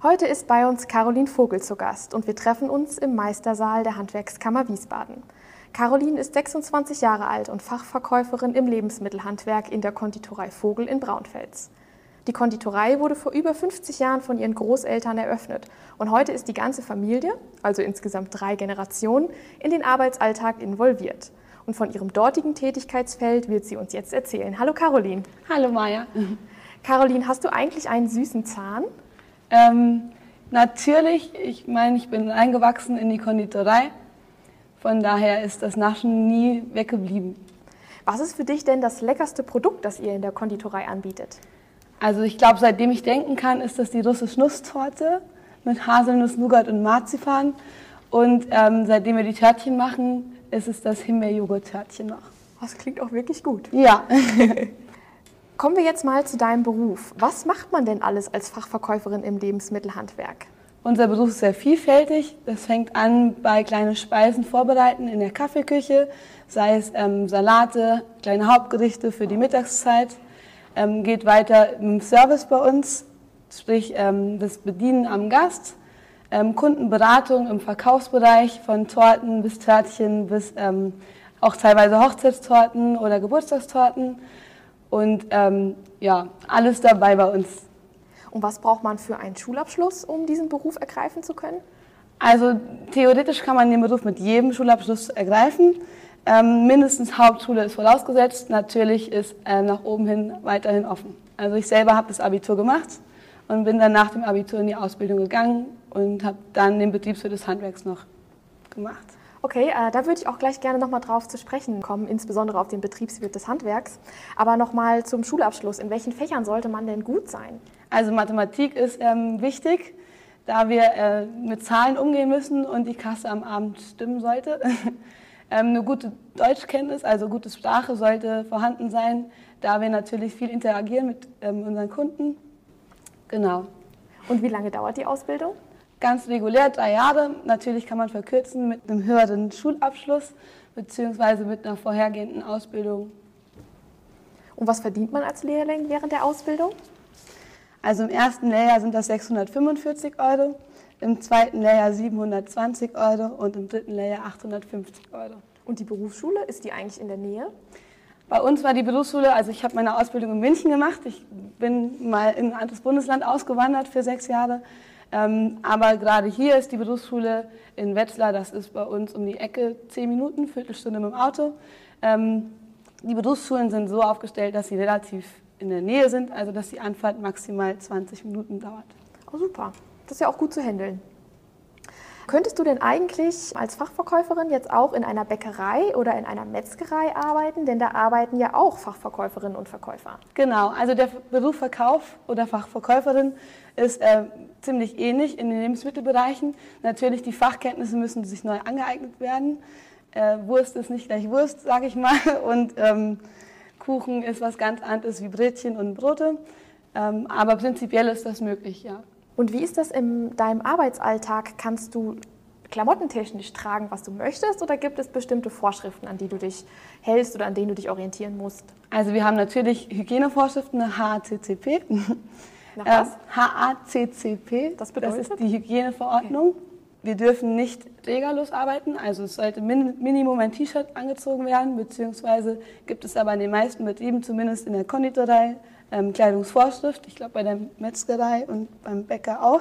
Heute ist bei uns Caroline Vogel zu Gast und wir treffen uns im Meistersaal der Handwerkskammer Wiesbaden. Caroline ist 26 Jahre alt und Fachverkäuferin im Lebensmittelhandwerk in der Konditorei Vogel in Braunfels. Die Konditorei wurde vor über 50 Jahren von ihren Großeltern eröffnet und heute ist die ganze Familie, also insgesamt drei Generationen, in den Arbeitsalltag involviert. Und von ihrem dortigen Tätigkeitsfeld wird sie uns jetzt erzählen. Hallo Caroline. Hallo Maja. Caroline, hast du eigentlich einen süßen Zahn? Ähm, natürlich, ich meine, ich bin eingewachsen in die Konditorei. Von daher ist das Naschen nie weggeblieben. Was ist für dich denn das leckerste Produkt, das ihr in der Konditorei anbietet? Also ich glaube, seitdem ich denken kann, ist das die russische Nusstorte mit Haselnuss, Nougat und Marzipan. Und ähm, seitdem wir die Törtchen machen, ist es das Himbeerjoghurt-Törtchen noch. Das klingt auch wirklich gut. Ja. Kommen wir jetzt mal zu deinem Beruf. Was macht man denn alles als Fachverkäuferin im Lebensmittelhandwerk? Unser Beruf ist sehr vielfältig. Das fängt an bei kleinen Speisen vorbereiten in der Kaffeeküche, sei es ähm, Salate, kleine Hauptgerichte für die Mittagszeit. Ähm, geht weiter im Service bei uns, sprich ähm, das Bedienen am Gast, ähm, Kundenberatung im Verkaufsbereich von Torten bis Törtchen bis ähm, auch teilweise Hochzeitstorten oder Geburtstagstorten und ähm, ja, alles dabei bei uns. Und was braucht man für einen Schulabschluss, um diesen Beruf ergreifen zu können? Also theoretisch kann man den Beruf mit jedem Schulabschluss ergreifen. Ähm, mindestens Hauptschule ist vorausgesetzt. Natürlich ist äh, nach oben hin weiterhin offen. Also ich selber habe das Abitur gemacht und bin dann nach dem Abitur in die Ausbildung gegangen und habe dann den Betriebswirt des Handwerks noch gemacht. Okay, äh, da würde ich auch gleich gerne nochmal drauf zu sprechen kommen, insbesondere auf den Betriebswirt des Handwerks. Aber nochmal zum Schulabschluss. In welchen Fächern sollte man denn gut sein? Also Mathematik ist ähm, wichtig, da wir äh, mit Zahlen umgehen müssen und die Kasse am Abend stimmen sollte. ähm, eine gute Deutschkenntnis, also gute Sprache sollte vorhanden sein, da wir natürlich viel interagieren mit ähm, unseren Kunden. Genau. Und wie lange dauert die Ausbildung? Ganz regulär drei Jahre. Natürlich kann man verkürzen mit einem höheren Schulabschluss beziehungsweise mit einer vorhergehenden Ausbildung. Und was verdient man als Lehrling während der Ausbildung? Also im ersten Lehrjahr sind das 645 Euro, im zweiten Lehrjahr 720 Euro und im dritten Lehrjahr 850 Euro. Und die Berufsschule, ist die eigentlich in der Nähe? Bei uns war die Berufsschule, also ich habe meine Ausbildung in München gemacht. Ich bin mal in ein anderes Bundesland ausgewandert für sechs Jahre. Ähm, aber gerade hier ist die Berufsschule in Wetzlar, das ist bei uns um die Ecke, zehn Minuten, Viertelstunde mit dem Auto. Ähm, die Berufsschulen sind so aufgestellt, dass sie relativ in der Nähe sind, also dass die Anfahrt maximal 20 Minuten dauert. Oh, super. Das ist ja auch gut zu handeln. Könntest du denn eigentlich als Fachverkäuferin jetzt auch in einer Bäckerei oder in einer Metzgerei arbeiten? Denn da arbeiten ja auch Fachverkäuferinnen und Verkäufer. Genau, also der Beruf Verkauf oder Fachverkäuferin ist äh, ziemlich ähnlich in den Lebensmittelbereichen. Natürlich, die Fachkenntnisse müssen sich neu angeeignet werden. Äh, Wurst ist nicht gleich Wurst, sage ich mal. Und ähm, Kuchen ist was ganz anderes wie Brötchen und Brote. Ähm, aber prinzipiell ist das möglich, ja. Und wie ist das in deinem Arbeitsalltag? Kannst du klamottentechnisch tragen, was du möchtest, oder gibt es bestimmte Vorschriften, an die du dich hältst oder an denen du dich orientieren musst? Also wir haben natürlich Hygienevorschriften, eine HACCP. Nach was? HACCP, Das das bedeutet? ist die Hygieneverordnung. Wir dürfen nicht trägerlos arbeiten, also es sollte min Minimum ein T-Shirt angezogen werden, beziehungsweise gibt es aber in den meisten Betrieben, zumindest in der Konditorei, ähm, Kleidungsvorschrift. Ich glaube bei der Metzgerei und beim Bäcker auch.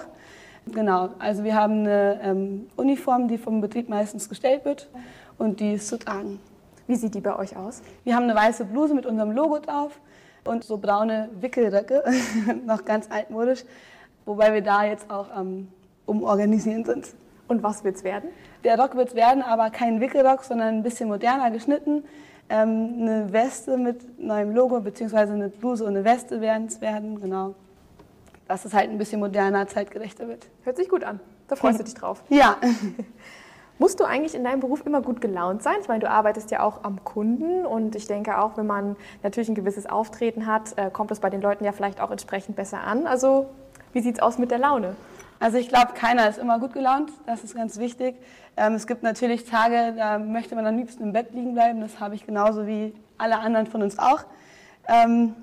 Genau, also wir haben eine ähm, Uniform, die vom Betrieb meistens gestellt wird und die ist zu tragen. Wie sieht die bei euch aus? Wir haben eine weiße Bluse mit unserem Logo drauf und so braune Wickelröcke, noch ganz altmodisch, wobei wir da jetzt auch am Umorganisieren sind. Und was wird's werden? Der Rock wird es werden, aber kein Wickelrock, sondern ein bisschen moderner geschnitten. Ähm, eine Weste mit neuem Logo, beziehungsweise eine Bluse und eine Weste werden es werden, genau. Dass es halt ein bisschen moderner, zeitgerechter wird. Hört sich gut an. Da freust du dich drauf. Ja, Musst du eigentlich in deinem Beruf immer gut gelaunt sein? Ich meine, du arbeitest ja auch am Kunden und ich denke auch, wenn man natürlich ein gewisses Auftreten hat, äh, kommt es bei den Leuten ja vielleicht auch entsprechend besser an. Also, wie sieht's aus mit der Laune? Also ich glaube, keiner ist immer gut gelaunt, das ist ganz wichtig. Ähm, es gibt natürlich Tage, da möchte man am liebsten im Bett liegen bleiben, das habe ich genauso wie alle anderen von uns auch. Ähm,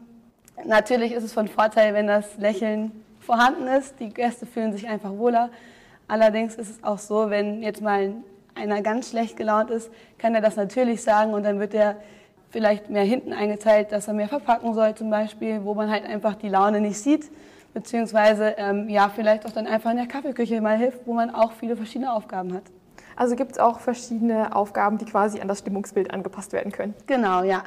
natürlich ist es von Vorteil, wenn das Lächeln vorhanden ist. Die Gäste fühlen sich einfach wohler. Allerdings ist es auch so, wenn jetzt mal einer ganz schlecht gelaunt ist, kann er das natürlich sagen und dann wird er vielleicht mehr hinten eingeteilt, dass er mehr verpacken soll zum Beispiel, wo man halt einfach die Laune nicht sieht, beziehungsweise ähm, ja vielleicht auch dann einfach in der Kaffeeküche mal hilft, wo man auch viele verschiedene Aufgaben hat. Also gibt es auch verschiedene Aufgaben, die quasi an das Stimmungsbild angepasst werden können. Genau, ja.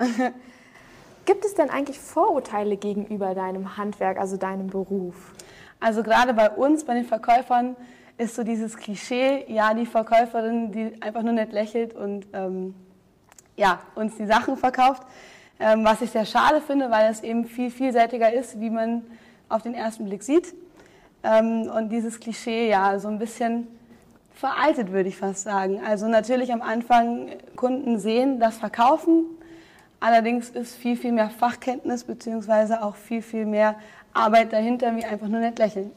Gibt es denn eigentlich Vorurteile gegenüber deinem Handwerk, also deinem Beruf? Also gerade bei uns, bei den Verkäufern, ist so dieses Klischee, ja, die Verkäuferin, die einfach nur nett lächelt und ähm, ja, uns die Sachen verkauft. Ähm, was ich sehr schade finde, weil es eben viel vielseitiger ist, wie man auf den ersten Blick sieht. Ähm, und dieses Klischee, ja, so ein bisschen veraltet, würde ich fast sagen. Also natürlich am Anfang Kunden sehen, das Verkaufen. Allerdings ist viel, viel mehr Fachkenntnis beziehungsweise auch viel, viel mehr Arbeit dahinter, wie einfach nur nett lächeln.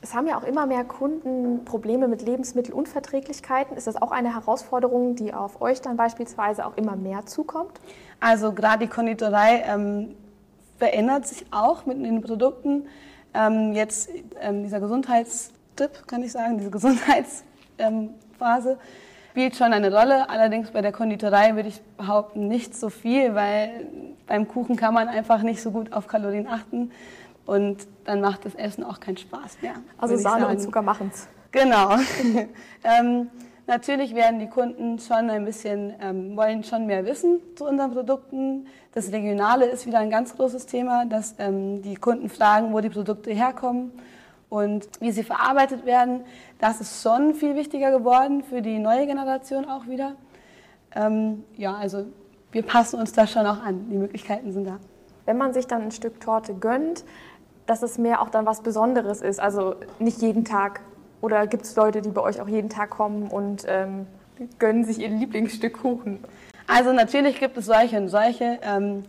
Es haben ja auch immer mehr Kunden Probleme mit Lebensmittelunverträglichkeiten. Ist das auch eine Herausforderung, die auf euch dann beispielsweise auch immer mehr zukommt? Also gerade die Konditorei ähm, verändert sich auch mit den Produkten. Ähm, jetzt ähm, dieser Gesundheitstipp, kann ich sagen, diese Gesundheitsphase spielt schon eine Rolle. Allerdings bei der Konditorei würde ich behaupten, nicht so viel, weil beim Kuchen kann man einfach nicht so gut auf Kalorien achten. Und dann macht das Essen auch keinen Spaß mehr. Also Sahne und Zucker machen es. Genau. ähm, natürlich werden die Kunden schon ein bisschen, ähm, wollen schon mehr wissen zu unseren Produkten. Das Regionale ist wieder ein ganz großes Thema, dass ähm, die Kunden fragen, wo die Produkte herkommen und wie sie verarbeitet werden. Das ist schon viel wichtiger geworden für die neue Generation auch wieder. Ähm, ja, also wir passen uns da schon auch an. Die Möglichkeiten sind da. Wenn man sich dann ein Stück Torte gönnt, dass es mehr auch dann was Besonderes ist. Also nicht jeden Tag. Oder gibt es Leute, die bei euch auch jeden Tag kommen und ähm, gönnen sich ihr Lieblingsstück Kuchen? Also natürlich gibt es solche und solche. Ähm,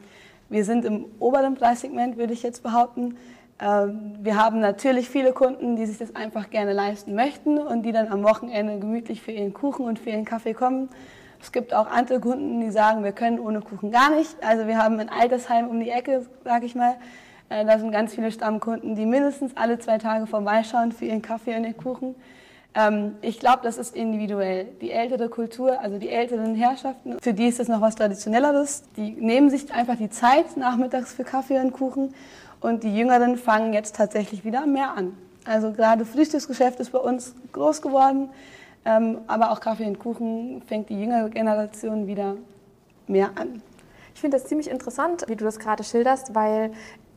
wir sind im oberen Preissegment, würde ich jetzt behaupten. Ähm, wir haben natürlich viele Kunden, die sich das einfach gerne leisten möchten und die dann am Wochenende gemütlich für ihren Kuchen und für ihren Kaffee kommen. Es gibt auch andere Kunden, die sagen, wir können ohne Kuchen gar nicht. Also wir haben ein Altersheim um die Ecke, sage ich mal. Äh, da sind ganz viele Stammkunden, die mindestens alle zwei Tage vorbeischauen für ihren Kaffee und den Kuchen. Ähm, ich glaube, das ist individuell. Die ältere Kultur, also die älteren Herrschaften, für die ist das noch was Traditionelleres. Die nehmen sich einfach die Zeit nachmittags für Kaffee und Kuchen. Und die Jüngeren fangen jetzt tatsächlich wieder mehr an. Also gerade Frühstücksgeschäft ist bei uns groß geworden. Ähm, aber auch Kaffee und Kuchen fängt die jüngere Generation wieder mehr an. Ich finde das ziemlich interessant, wie du das gerade schilderst, weil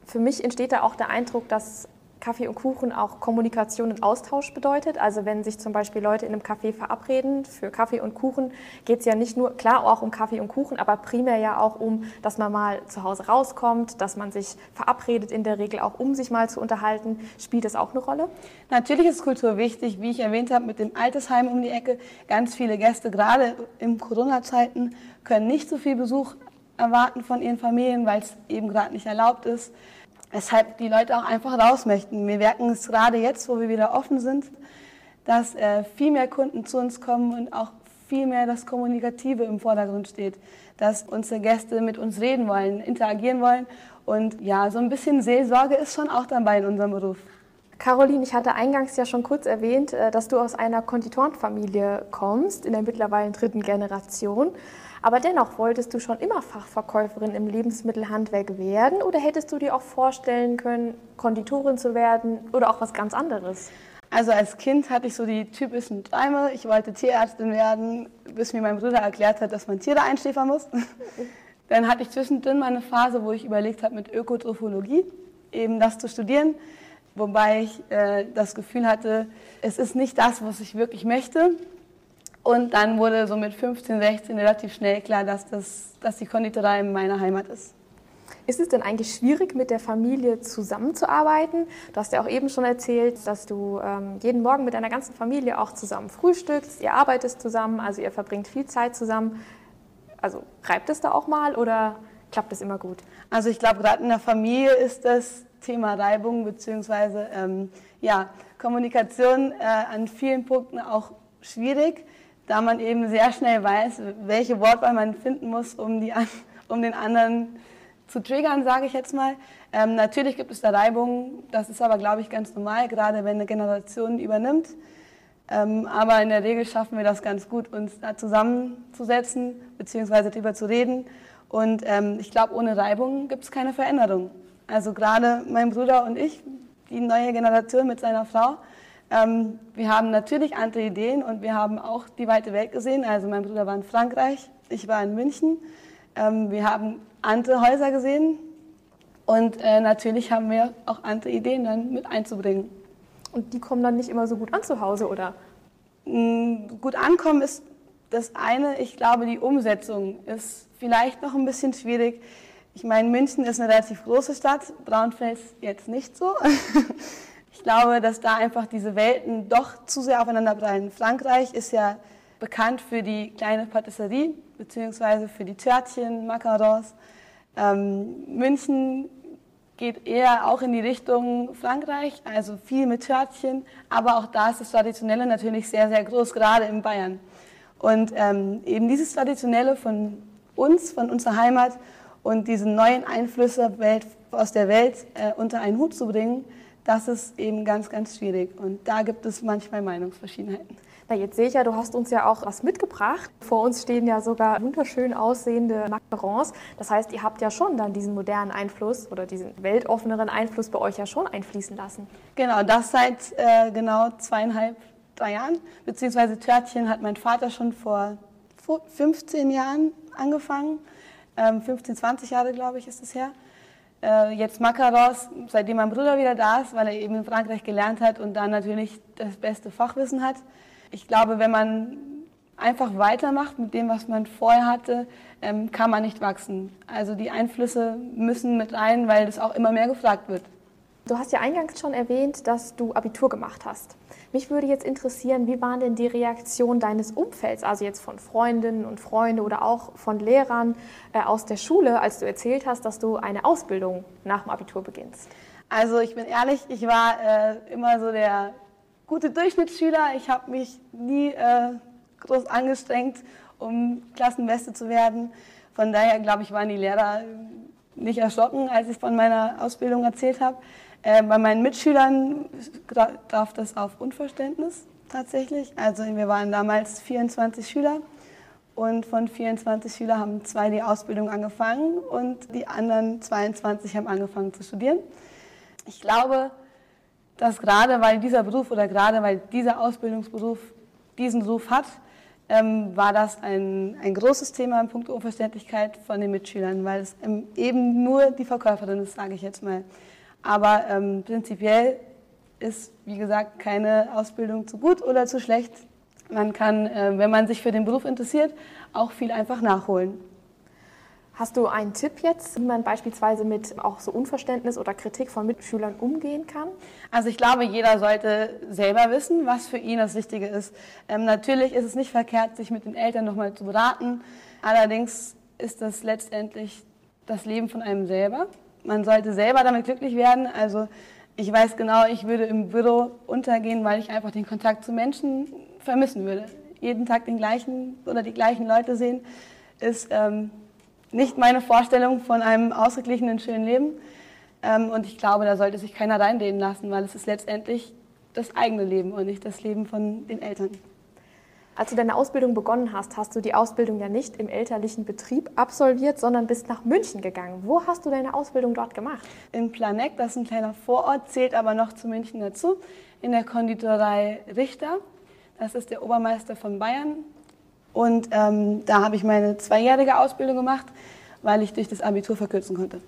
für mich entsteht da auch der Eindruck, dass Kaffee und Kuchen auch Kommunikation und Austausch bedeutet. Also wenn sich zum Beispiel Leute in einem Café verabreden für Kaffee und Kuchen, geht es ja nicht nur, klar auch um Kaffee und Kuchen, aber primär ja auch um, dass man mal zu Hause rauskommt, dass man sich verabredet in der Regel auch, um sich mal zu unterhalten. Spielt das auch eine Rolle? Natürlich ist Kultur wichtig, wie ich erwähnt habe, mit dem Altersheim um die Ecke. Ganz viele Gäste, gerade in Corona-Zeiten, können nicht so viel Besuch erwarten von ihren Familien, weil es eben gerade nicht erlaubt ist. Weshalb die Leute auch einfach raus möchten. Wir merken es gerade jetzt, wo wir wieder offen sind, dass äh, viel mehr Kunden zu uns kommen und auch viel mehr das Kommunikative im Vordergrund steht. Dass unsere Gäste mit uns reden wollen, interagieren wollen. Und ja, so ein bisschen Seelsorge ist schon auch dabei in unserem Beruf. Caroline, ich hatte eingangs ja schon kurz erwähnt, äh, dass du aus einer Konditorenfamilie kommst, in der mittlerweile dritten Generation. Aber dennoch wolltest du schon immer Fachverkäuferin im Lebensmittelhandwerk werden oder hättest du dir auch vorstellen können, Konditorin zu werden oder auch was ganz anderes? Also als Kind hatte ich so die typischen Träume. Ich wollte Tierärztin werden, bis mir mein Bruder erklärt hat, dass man Tiere einschläfern muss. Dann hatte ich zwischendrin mal eine Phase, wo ich überlegt habe, mit Ökotrophologie eben das zu studieren, wobei ich äh, das Gefühl hatte, es ist nicht das, was ich wirklich möchte. Und dann wurde so mit 15, 16 relativ schnell klar, dass, das, dass die Konditorei in meiner Heimat ist. Ist es denn eigentlich schwierig, mit der Familie zusammenzuarbeiten? Du hast ja auch eben schon erzählt, dass du ähm, jeden Morgen mit deiner ganzen Familie auch zusammen frühstückst. Ihr arbeitet zusammen, also ihr verbringt viel Zeit zusammen. Also reibt es da auch mal oder klappt es immer gut? Also ich glaube, gerade in der Familie ist das Thema Reibung bzw. Ähm, ja, Kommunikation äh, an vielen Punkten auch schwierig da man eben sehr schnell weiß, welche Wortwahl man finden muss, um, die, um den anderen zu triggern, sage ich jetzt mal. Ähm, natürlich gibt es da Reibungen, das ist aber, glaube ich, ganz normal, gerade wenn eine Generation übernimmt. Ähm, aber in der Regel schaffen wir das ganz gut, uns da zusammenzusetzen, beziehungsweise darüber zu reden. Und ähm, ich glaube, ohne Reibung gibt es keine Veränderung. Also gerade mein Bruder und ich, die neue Generation mit seiner Frau, ähm, wir haben natürlich andere Ideen und wir haben auch die weite Welt gesehen. Also mein Bruder war in Frankreich, ich war in München. Ähm, wir haben andere Häuser gesehen und äh, natürlich haben wir auch andere Ideen dann mit einzubringen. Und die kommen dann nicht immer so gut an zu Hause, oder? Mm, gut ankommen ist das eine. Ich glaube, die Umsetzung ist vielleicht noch ein bisschen schwierig. Ich meine, München ist eine relativ große Stadt, Braunfels jetzt nicht so. Ich glaube, dass da einfach diese Welten doch zu sehr aufeinander prallen. Frankreich ist ja bekannt für die kleine Patisserie, beziehungsweise für die Törtchen, Macarons. Ähm, München geht eher auch in die Richtung Frankreich, also viel mit Törtchen, aber auch da ist das Traditionelle natürlich sehr, sehr groß, gerade in Bayern. Und ähm, eben dieses Traditionelle von uns, von unserer Heimat und diese neuen Einflüsse aus der Welt äh, unter einen Hut zu bringen, das ist eben ganz, ganz schwierig. Und da gibt es manchmal Meinungsverschiedenheiten. Na, jetzt sehe ich ja, du hast uns ja auch was mitgebracht. Vor uns stehen ja sogar wunderschön aussehende Macarons. Das heißt, ihr habt ja schon dann diesen modernen Einfluss oder diesen weltoffeneren Einfluss bei euch ja schon einfließen lassen. Genau, das seit äh, genau zweieinhalb, drei Jahren. Beziehungsweise Törtchen hat mein Vater schon vor 15 Jahren angefangen. Ähm, 15, 20 Jahre, glaube ich, ist es her. Äh, jetzt Macaros, seitdem mein Bruder wieder da ist, weil er eben in Frankreich gelernt hat und dann natürlich das beste Fachwissen hat. Ich glaube, wenn man einfach weitermacht mit dem, was man vorher hatte, ähm, kann man nicht wachsen. Also die Einflüsse müssen mit rein, weil das auch immer mehr gefragt wird. Du hast ja eingangs schon erwähnt, dass du Abitur gemacht hast. Mich würde jetzt interessieren, wie waren denn die Reaktionen deines Umfelds, also jetzt von Freundinnen und Freunden oder auch von Lehrern äh, aus der Schule, als du erzählt hast, dass du eine Ausbildung nach dem Abitur beginnst? Also ich bin ehrlich, ich war äh, immer so der gute Durchschnittsschüler. Ich habe mich nie äh, groß angestrengt, um Klassenbeste zu werden. Von daher, glaube ich, waren die Lehrer nicht erschrocken, als ich von meiner Ausbildung erzählt habe. Äh, bei meinen Mitschülern traf das auf Unverständnis tatsächlich. Also wir waren damals 24 Schüler und von 24 Schülern haben zwei die Ausbildung angefangen und die anderen 22 haben angefangen zu studieren. Ich glaube, dass gerade weil dieser Beruf oder gerade weil dieser Ausbildungsberuf diesen Ruf hat, ähm, war das ein, ein großes Thema in puncto Unverständlichkeit von den Mitschülern, weil es eben nur die Verkäuferin ist, sage ich jetzt mal. Aber ähm, prinzipiell ist, wie gesagt, keine Ausbildung zu gut oder zu schlecht. Man kann, äh, wenn man sich für den Beruf interessiert, auch viel einfach nachholen. Hast du einen Tipp jetzt, wie man beispielsweise mit auch so Unverständnis oder Kritik von Mitschülern umgehen kann? Also ich glaube, jeder sollte selber wissen, was für ihn das Richtige ist. Ähm, natürlich ist es nicht verkehrt, sich mit den Eltern nochmal zu beraten. Allerdings ist das letztendlich das Leben von einem selber man sollte selber damit glücklich werden. Also ich weiß genau, ich würde im Büro untergehen, weil ich einfach den Kontakt zu Menschen vermissen würde. Jeden Tag den gleichen oder die gleichen Leute sehen, ist ähm, nicht meine Vorstellung von einem ausgeglichenen, schönen Leben. Ähm, und ich glaube, da sollte sich keiner reinreden lassen, weil es ist letztendlich das eigene Leben und nicht das Leben von den Eltern. Als du deine Ausbildung begonnen hast, hast du die Ausbildung ja nicht im elterlichen Betrieb absolviert, sondern bist nach München gegangen. Wo hast du deine Ausbildung dort gemacht? In Planegg, das ist ein kleiner Vorort, zählt aber noch zu München dazu, in der Konditorei Richter. Das ist der Obermeister von Bayern. Und ähm, da habe ich meine zweijährige Ausbildung gemacht, weil ich durch das Abitur verkürzen konnte.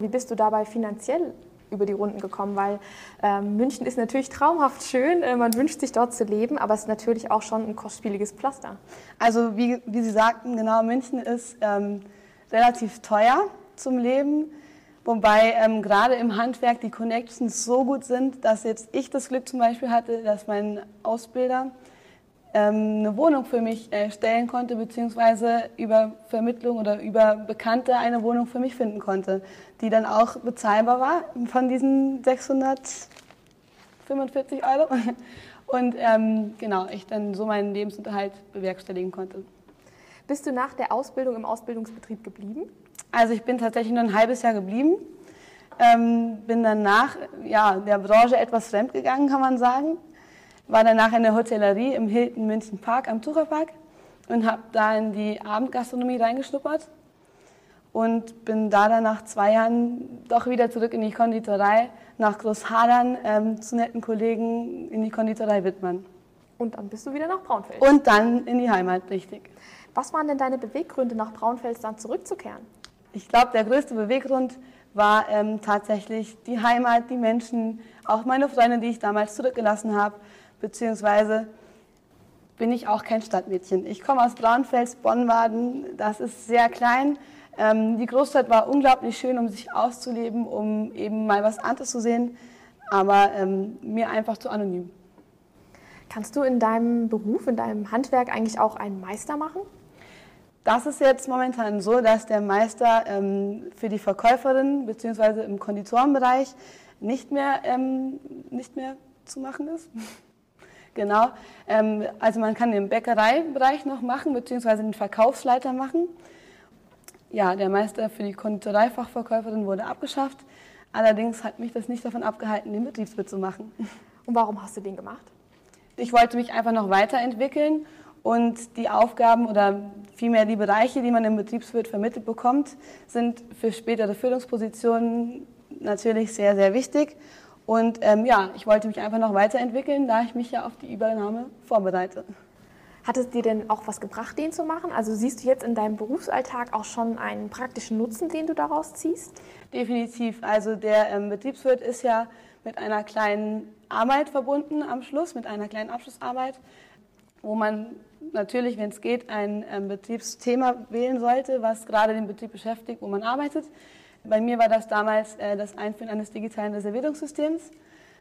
Wie bist du dabei finanziell über die Runden gekommen, weil ähm, München ist natürlich traumhaft schön, äh, man wünscht sich dort zu leben, aber es ist natürlich auch schon ein kostspieliges Pflaster. Also wie, wie Sie sagten, genau, München ist ähm, relativ teuer zum Leben, wobei ähm, gerade im Handwerk die Connections so gut sind, dass jetzt ich das Glück zum Beispiel hatte, dass mein Ausbilder ähm, eine Wohnung für mich stellen konnte, beziehungsweise über Vermittlung oder über Bekannte eine Wohnung für mich finden konnte, die dann auch bezahlbar war von diesen 645 Euro. Und ähm, genau, ich dann so meinen Lebensunterhalt bewerkstelligen konnte. Bist du nach der Ausbildung im Ausbildungsbetrieb geblieben? Also ich bin tatsächlich nur ein halbes Jahr geblieben. Ähm, bin danach ja, der Branche etwas fremd gegangen, kann man sagen. War danach in der Hotellerie im Hilton München Park am Tucherpark und habe da in die Abendgastronomie reingeschnuppert und bin da dann nach zwei Jahren doch wieder zurück in die Konditorei nach Großhadern ähm, zu netten Kollegen in die Konditorei Wittmann. Und dann bist du wieder nach Braunfels. Und dann in die Heimat, richtig. Was waren denn deine Beweggründe, nach Braunfels dann zurückzukehren? Ich glaube, der größte Beweggrund war ähm, tatsächlich die Heimat, die Menschen, auch meine Freunde, die ich damals zurückgelassen habe, beziehungsweise bin ich auch kein Stadtmädchen. Ich komme aus Braunfels, Bonnwaden, das ist sehr klein. Ähm, die Großstadt war unglaublich schön, um sich auszuleben, um eben mal was anderes zu sehen, aber ähm, mir einfach zu anonym. Kannst du in deinem Beruf, in deinem Handwerk eigentlich auch einen Meister machen? Das ist jetzt momentan so, dass der Meister ähm, für die Verkäuferin bzw. im Konditorenbereich nicht mehr, ähm, nicht mehr zu machen ist. genau. Ähm, also man kann den Bäckereibereich noch machen bzw. den Verkaufsleiter machen. Ja, der Meister für die Konditoreifachverkäuferin wurde abgeschafft. Allerdings hat mich das nicht davon abgehalten, den Betriebswirt zu machen. Und warum hast du den gemacht? Ich wollte mich einfach noch weiterentwickeln und die Aufgaben oder vielmehr die Bereiche, die man im Betriebswirt vermittelt bekommt, sind für spätere Führungspositionen natürlich sehr, sehr wichtig. Und ähm, ja, ich wollte mich einfach noch weiterentwickeln, da ich mich ja auf die Übernahme vorbereite. Hat es dir denn auch was gebracht, den zu machen? Also siehst du jetzt in deinem Berufsalltag auch schon einen praktischen Nutzen, den du daraus ziehst? Definitiv. Also der ähm, Betriebswirt ist ja mit einer kleinen Arbeit verbunden am Schluss, mit einer kleinen Abschlussarbeit, wo man natürlich, wenn es geht, ein ähm, Betriebsthema wählen sollte, was gerade den Betrieb beschäftigt, wo man arbeitet. Bei mir war das damals äh, das Einführen eines digitalen Reservierungssystems.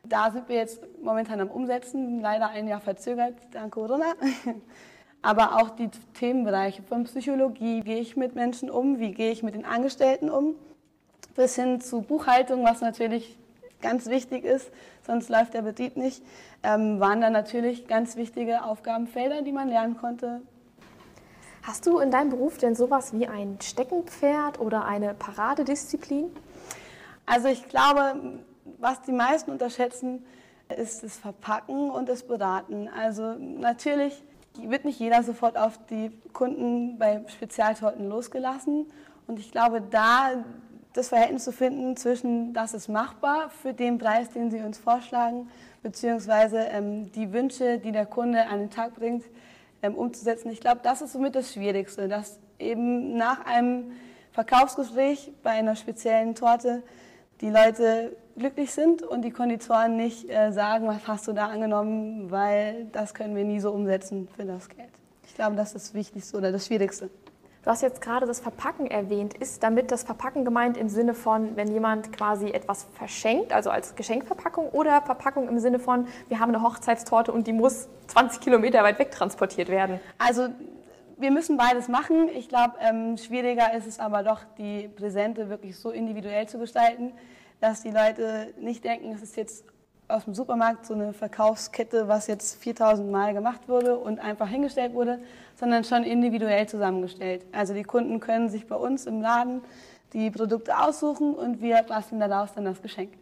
Da sind wir jetzt momentan am Umsetzen, leider ein Jahr verzögert dank Corona. Aber auch die Themenbereiche von Psychologie, wie gehe ich mit Menschen um, wie gehe ich mit den Angestellten um, bis hin zu Buchhaltung, was natürlich ganz wichtig ist, sonst läuft der Betrieb nicht, ähm, waren dann natürlich ganz wichtige Aufgabenfelder, die man lernen konnte. Hast du in deinem Beruf denn sowas wie ein Steckenpferd oder eine Paradedisziplin? Also ich glaube, was die meisten unterschätzen, ist das Verpacken und das Beraten. Also natürlich wird nicht jeder sofort auf die Kunden bei Spezialtorten losgelassen. Und ich glaube, da das Verhältnis zu finden zwischen, das ist machbar für den Preis, den Sie uns vorschlagen, beziehungsweise ähm, die Wünsche, die der Kunde an den Tag bringt, ähm, umzusetzen. Ich glaube, das ist somit das Schwierigste, dass eben nach einem Verkaufsgespräch bei einer speziellen Torte die Leute glücklich sind und die Konditoren nicht äh, sagen, was hast du da angenommen, weil das können wir nie so umsetzen für das Geld. Ich glaube, das ist das Wichtigste oder das Schwierigste. Du hast jetzt gerade das Verpacken erwähnt. Ist damit das Verpacken gemeint im Sinne von, wenn jemand quasi etwas verschenkt, also als Geschenkverpackung, oder Verpackung im Sinne von, wir haben eine Hochzeitstorte und die muss 20 Kilometer weit weg transportiert werden? Also wir müssen beides machen. Ich glaube, ähm, schwieriger ist es aber doch, die Präsente wirklich so individuell zu gestalten, dass die Leute nicht denken, es ist jetzt aus dem Supermarkt so eine Verkaufskette, was jetzt 4000 Mal gemacht wurde und einfach hingestellt wurde, sondern schon individuell zusammengestellt. Also die Kunden können sich bei uns im Laden die Produkte aussuchen und wir basteln daraus dann das Geschenk.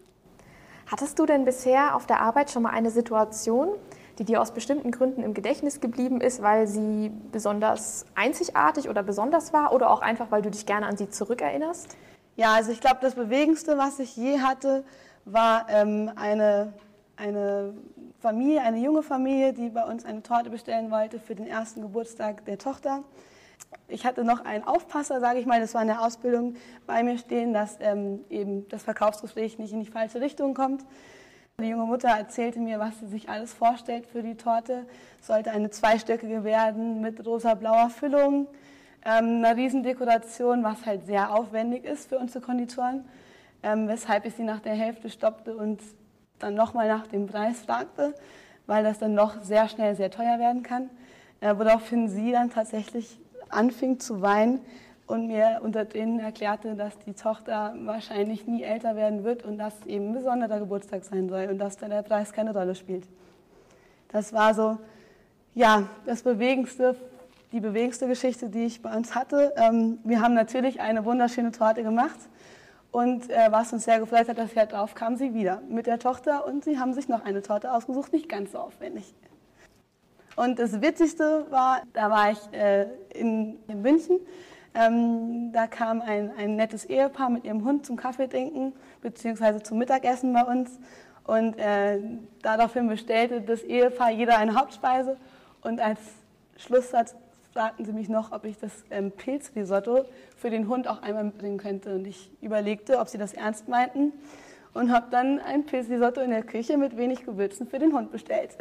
Hattest du denn bisher auf der Arbeit schon mal eine Situation, die dir aus bestimmten Gründen im Gedächtnis geblieben ist, weil sie besonders einzigartig oder besonders war oder auch einfach, weil du dich gerne an sie zurückerinnerst? Ja, also ich glaube, das Bewegendste, was ich je hatte, war ähm, eine, eine Familie, eine junge Familie, die bei uns eine Torte bestellen wollte für den ersten Geburtstag der Tochter. Ich hatte noch einen Aufpasser, sage ich mal, das war in der Ausbildung bei mir stehen, dass ähm, eben das Verkaufsgespräch nicht in die falsche Richtung kommt. Die junge Mutter erzählte mir, was sie sich alles vorstellt für die Torte. Es sollte eine zweistöckige werden mit rosa-blauer Füllung, ähm, einer Riesendekoration, was halt sehr aufwendig ist für unsere Konditoren ähm, weshalb ich sie nach der Hälfte stoppte und dann nochmal nach dem Preis fragte, weil das dann noch sehr schnell sehr teuer werden kann. Äh, woraufhin sie dann tatsächlich anfing zu weinen und mir unter denen erklärte, dass die Tochter wahrscheinlich nie älter werden wird und dass eben ein besonderer Geburtstag sein soll und dass dann der Preis keine Rolle spielt. Das war so, ja, das Bewegendste die bewegendste Geschichte, die ich bei uns hatte. Ähm, wir haben natürlich eine wunderschöne Torte gemacht. Und äh, was uns sehr gefreut hat, das Jahr drauf kam sie wieder mit der Tochter und sie haben sich noch eine Torte ausgesucht, nicht ganz so aufwendig. Und das Witzigste war, da war ich äh, in, in München. Ähm, da kam ein, ein nettes Ehepaar mit ihrem Hund zum Kaffee trinken, beziehungsweise zum Mittagessen bei uns. Und äh, daraufhin bestellte das Ehepaar jeder eine Hauptspeise. Und als Schlusssatz fragten sie mich noch, ob ich das ähm, Pilzrisotto für den Hund auch einmal mitbringen könnte. Und ich überlegte, ob sie das ernst meinten und habe dann ein Pilzrisotto in der Küche mit wenig Gewürzen für den Hund bestellt.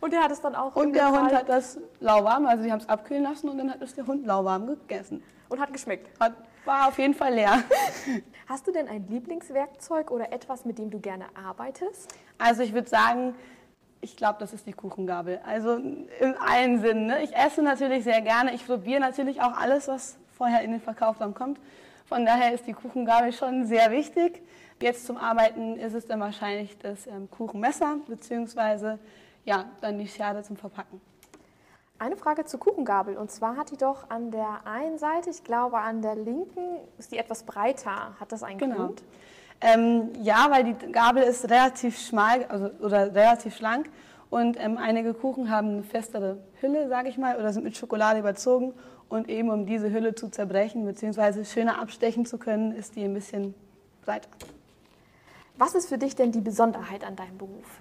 Und der hat es dann auch Und der Hund hat das lauwarm, also wir haben es abkühlen lassen und dann hat es der Hund lauwarm gegessen. Und hat geschmeckt. Hat, war auf jeden Fall leer. Hast du denn ein Lieblingswerkzeug oder etwas, mit dem du gerne arbeitest? Also ich würde sagen, ich glaube, das ist die Kuchengabel. Also in allen Sinnen. Ne? Ich esse natürlich sehr gerne. Ich probiere natürlich auch alles, was vorher in den Verkaufsraum kommt. Von daher ist die Kuchengabel schon sehr wichtig. Jetzt zum Arbeiten ist es dann wahrscheinlich das ähm, Kuchenmesser beziehungsweise ja, dann die Schere zum Verpacken. Eine Frage zur Kuchengabel. Und zwar hat die doch an der einen Seite, ich glaube an der linken, ist die etwas breiter. Hat das einen genau. Grund? Ähm, ja, weil die Gabel ist relativ schmal also, oder relativ schlank und ähm, einige Kuchen haben eine festere Hülle, sage ich mal, oder sind mit Schokolade überzogen. Und eben um diese Hülle zu zerbrechen bzw. schöner abstechen zu können, ist die ein bisschen breiter. Was ist für dich denn die Besonderheit an deinem Beruf?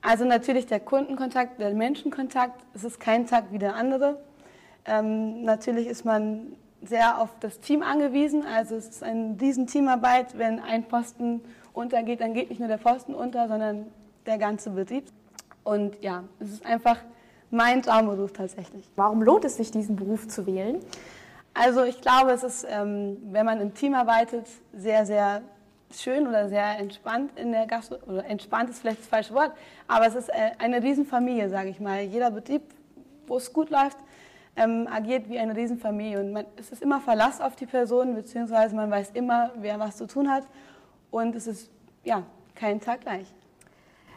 Also natürlich der Kundenkontakt, der Menschenkontakt. Es ist kein Tag wie der andere. Ähm, natürlich ist man sehr auf das Team angewiesen. Also es ist eine riesen Teamarbeit. Wenn ein Posten untergeht, dann geht nicht nur der Posten unter, sondern der ganze Betrieb. Und ja, es ist einfach mein Traumberuf tatsächlich. Warum lohnt es sich, diesen Beruf zu wählen? Also ich glaube, es ist, ähm, wenn man im Team arbeitet, sehr, sehr schön oder sehr entspannt in der Gastro oder entspannt ist vielleicht das falsche Wort, aber es ist äh, eine Riesenfamilie, sage ich mal. Jeder Betrieb, wo es gut läuft, ähm, agiert wie eine Riesenfamilie und man, es ist immer Verlass auf die Person, beziehungsweise man weiß immer, wer was zu tun hat und es ist ja kein Tag gleich.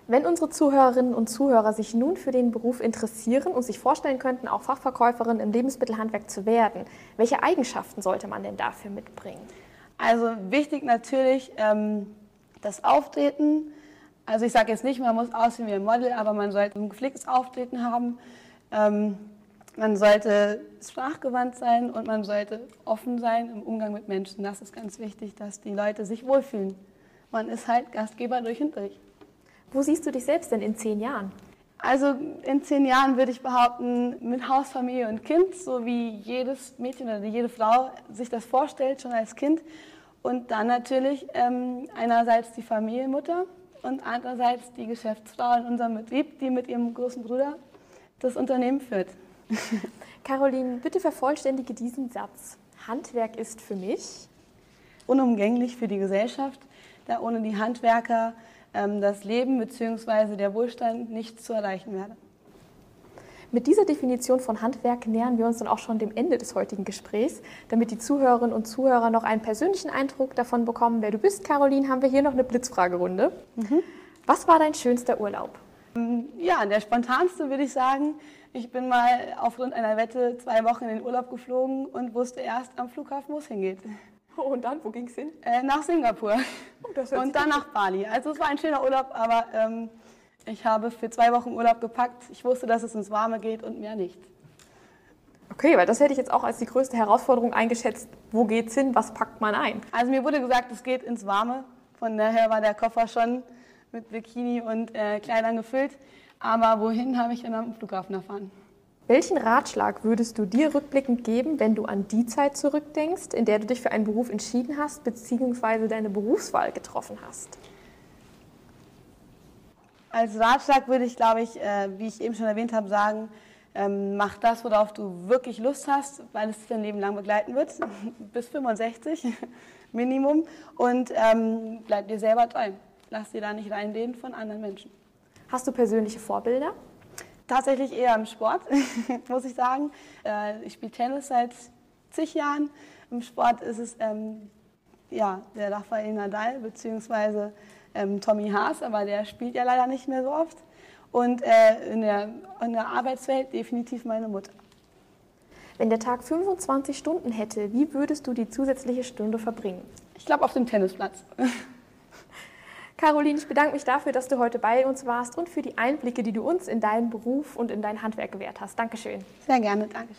Wenn unsere Zuhörerinnen und Zuhörer sich nun für den Beruf interessieren und sich vorstellen könnten, auch Fachverkäuferin im Lebensmittelhandwerk zu werden, welche Eigenschaften sollte man denn dafür mitbringen? Also wichtig natürlich ähm, das Auftreten. Also ich sage jetzt nicht, man muss aussehen wie ein Model, aber man sollte ein gepflegtes Auftreten haben. Ähm, man sollte sprachgewandt sein und man sollte offen sein im Umgang mit Menschen. Das ist ganz wichtig, dass die Leute sich wohlfühlen. Man ist halt Gastgeber durch und durch. Wo siehst du dich selbst denn in zehn Jahren? Also in zehn Jahren würde ich behaupten, mit Haus, Familie und Kind, so wie jedes Mädchen oder jede Frau sich das vorstellt, schon als Kind. Und dann natürlich ähm, einerseits die Familienmutter und andererseits die Geschäftsfrau in unserem Betrieb, die mit ihrem großen Bruder das Unternehmen führt. Caroline, bitte vervollständige diesen Satz. Handwerk ist für mich unumgänglich für die Gesellschaft, da ohne die Handwerker ähm, das Leben bzw. der Wohlstand nicht zu erreichen wäre. Mit dieser Definition von Handwerk nähern wir uns dann auch schon dem Ende des heutigen Gesprächs. Damit die Zuhörerinnen und Zuhörer noch einen persönlichen Eindruck davon bekommen, wer du bist, Caroline, haben wir hier noch eine Blitzfragerunde. Mhm. Was war dein schönster Urlaub? Ja, der spontanste würde ich sagen. Ich bin mal aufgrund einer Wette zwei Wochen in den Urlaub geflogen und wusste erst am Flughafen, wo es hingeht. und dann, wo ging es hin? Äh, nach Singapur. Oh, und dann nach Bali. Also es war ein schöner Urlaub, aber ähm, ich habe für zwei Wochen Urlaub gepackt. Ich wusste, dass es ins Warme geht und mehr nicht. Okay, weil das hätte ich jetzt auch als die größte Herausforderung eingeschätzt. Wo geht's hin? Was packt man ein? Also mir wurde gesagt, es geht ins Warme. Von daher war der Koffer schon mit Bikini und äh, Kleidern gefüllt. Aber wohin habe ich dann am Flughafen erfahren? Welchen Ratschlag würdest du dir rückblickend geben, wenn du an die Zeit zurückdenkst, in der du dich für einen Beruf entschieden hast, beziehungsweise deine Berufswahl getroffen hast? Als Ratschlag würde ich, glaube ich, äh, wie ich eben schon erwähnt habe, sagen, ähm, mach das, worauf du wirklich Lust hast, weil es dein Leben lang begleiten wird, bis 65 Minimum. Und ähm, bleib dir selber treu. Lass dir da nicht reinreden von anderen Menschen. Hast du persönliche Vorbilder? Tatsächlich eher im Sport, muss ich sagen. Äh, ich spiele Tennis seit zig Jahren. Im Sport ist es ähm, ja, der Rafael Nadal bzw. Ähm, Tommy Haas, aber der spielt ja leider nicht mehr so oft. Und äh, in, der, in der Arbeitswelt definitiv meine Mutter. Wenn der Tag 25 Stunden hätte, wie würdest du die zusätzliche Stunde verbringen? Ich glaube auf dem Tennisplatz. Caroline, ich bedanke mich dafür, dass du heute bei uns warst und für die Einblicke, die du uns in deinen Beruf und in dein Handwerk gewährt hast. Dankeschön. Sehr gerne, danke.